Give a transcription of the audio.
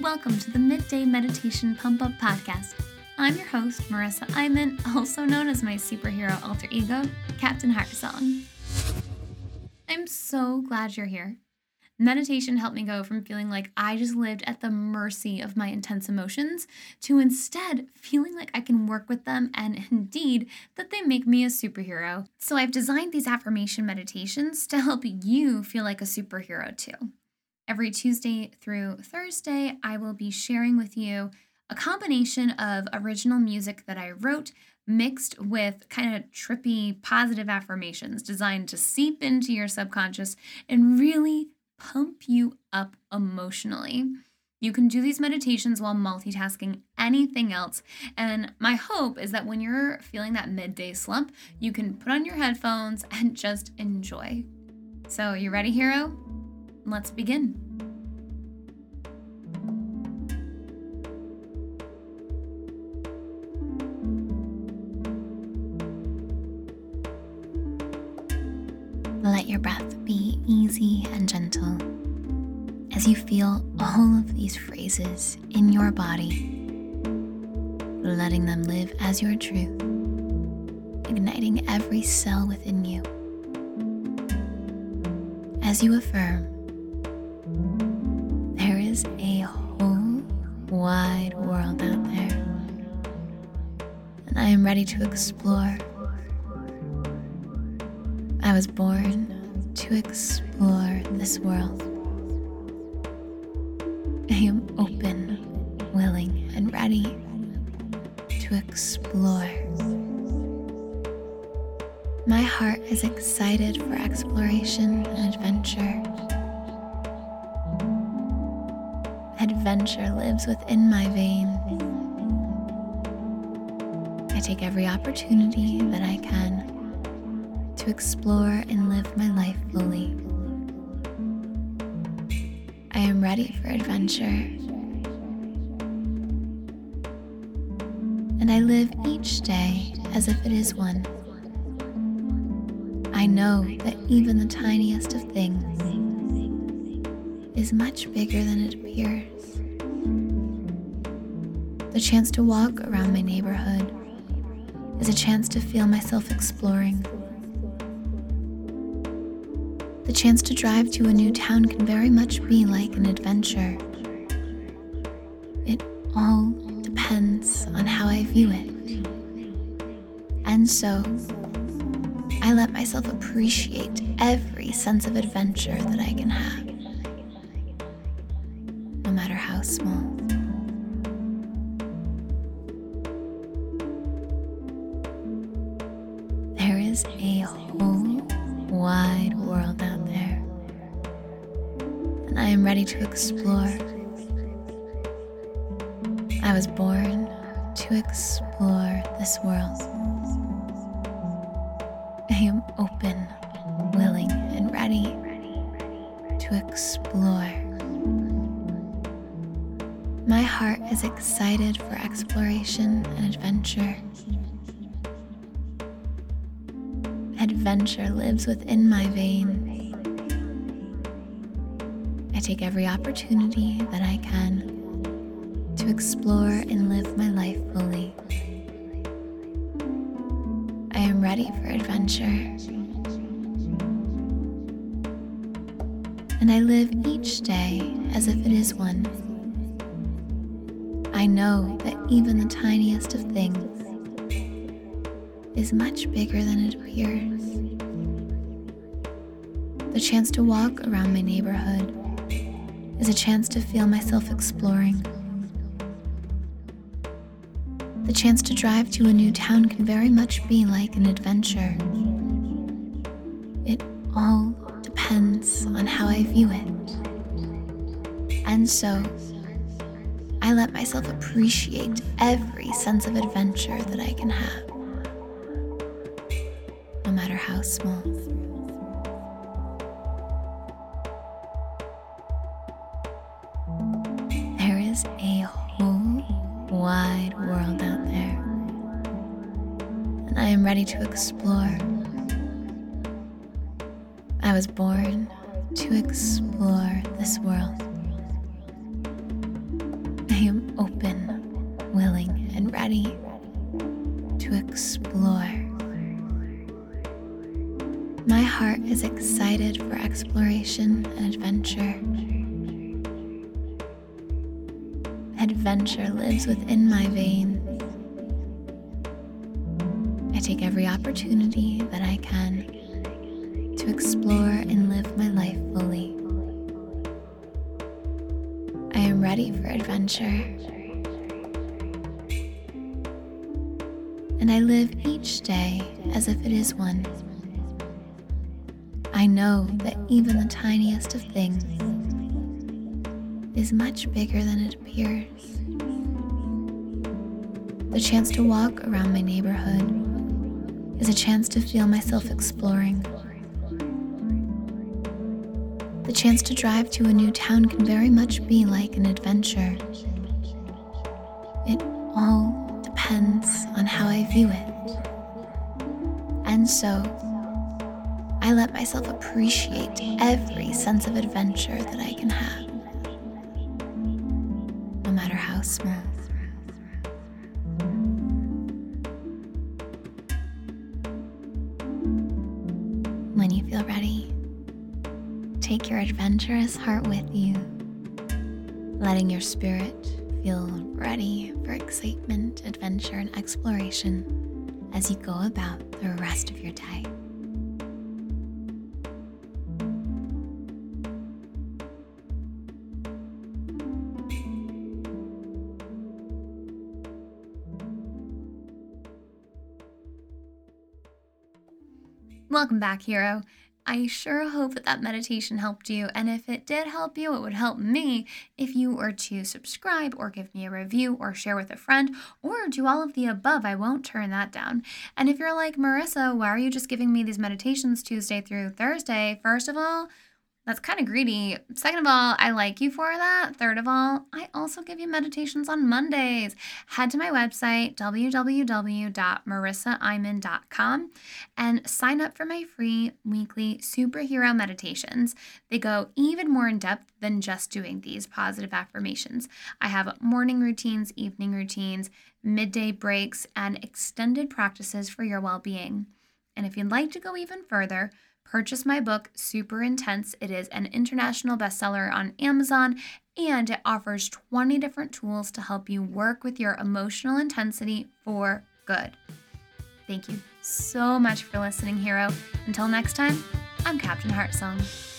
Welcome to the Midday Meditation Pump Up Podcast. I'm your host, Marisa Imon, also known as my superhero alter ego, Captain Heartsong. I'm so glad you're here. Meditation helped me go from feeling like I just lived at the mercy of my intense emotions to instead feeling like I can work with them and indeed that they make me a superhero. So I've designed these affirmation meditations to help you feel like a superhero too. Every Tuesday through Thursday, I will be sharing with you a combination of original music that I wrote mixed with kind of trippy positive affirmations designed to seep into your subconscious and really pump you up emotionally. You can do these meditations while multitasking anything else. And my hope is that when you're feeling that midday slump, you can put on your headphones and just enjoy. So, you ready, hero? Let's begin. Let your breath be easy and gentle as you feel all of these phrases in your body, letting them live as your truth, igniting every cell within you. As you affirm, wide world out there, and I am ready to explore I was born to explore this world. I am open, willing, and ready to explore. My heart is excited for exploration and adventure. Adventure lives within my veins. I take every opportunity that I can to explore and live my life fully. I am ready for adventure. And I live each day as if it is one. I know that even the tiniest of things is much bigger than it appears. The chance to walk around my neighborhood is a chance to feel myself exploring the chance to drive to a new town can very much be like an adventure. It all depends on how I view it. And so, I let myself appreciate every sense of adventure that I can have, no matter how small. To explore. I was born to explore this world. I am open, willing, and ready to explore. My heart is excited for exploration and adventure. Adventure lives within my veins. Take every opportunity that I can to explore and live my life fully. I am ready for adventure. And I live each day as if it is one. I know that even the tiniest of things is much bigger than it appears. The chance to walk around my neighborhood is a chance to feel myself exploring. The chance to drive to a new town can very much be like an adventure. It all depends on how I view it. And so, I let myself appreciate every sense of adventure that I can have no matter how small. Ready to explore. I was born to explore this world. I am open, willing, and ready to explore. My heart is excited for exploration and adventure. Adventure lives within my veins. I take every opportunity that I can to explore and live my life fully. I am ready for adventure. And I live each day as if it is one. I know that even the tiniest of things is much bigger than it appears. The chance to walk around my neighborhood is a chance to feel myself exploring. The chance to drive to a new town can very much be like an adventure. It all depends on how I view it. And so, I let myself appreciate every sense of adventure that I can have, no matter how small. Take your adventurous heart with you, letting your spirit feel ready for excitement, adventure, and exploration as you go about the rest of your day. Welcome back, hero. I sure hope that that meditation helped you. And if it did help you, it would help me if you were to subscribe or give me a review or share with a friend or do all of the above. I won't turn that down. And if you're like, Marisa, why are you just giving me these meditations Tuesday through Thursday? First of all, that's kind of greedy. Second of all, I like you for that. Third of all, I also give you meditations on Mondays. Head to my website, www.marisaimon.com, and sign up for my free weekly superhero meditations. They go even more in depth than just doing these positive affirmations. I have morning routines, evening routines, midday breaks, and extended practices for your well being. And if you'd like to go even further, purchase my book, Super Intense. It is an international bestseller on Amazon and it offers 20 different tools to help you work with your emotional intensity for good. Thank you so much for listening, hero. Until next time, I'm Captain Heartsong.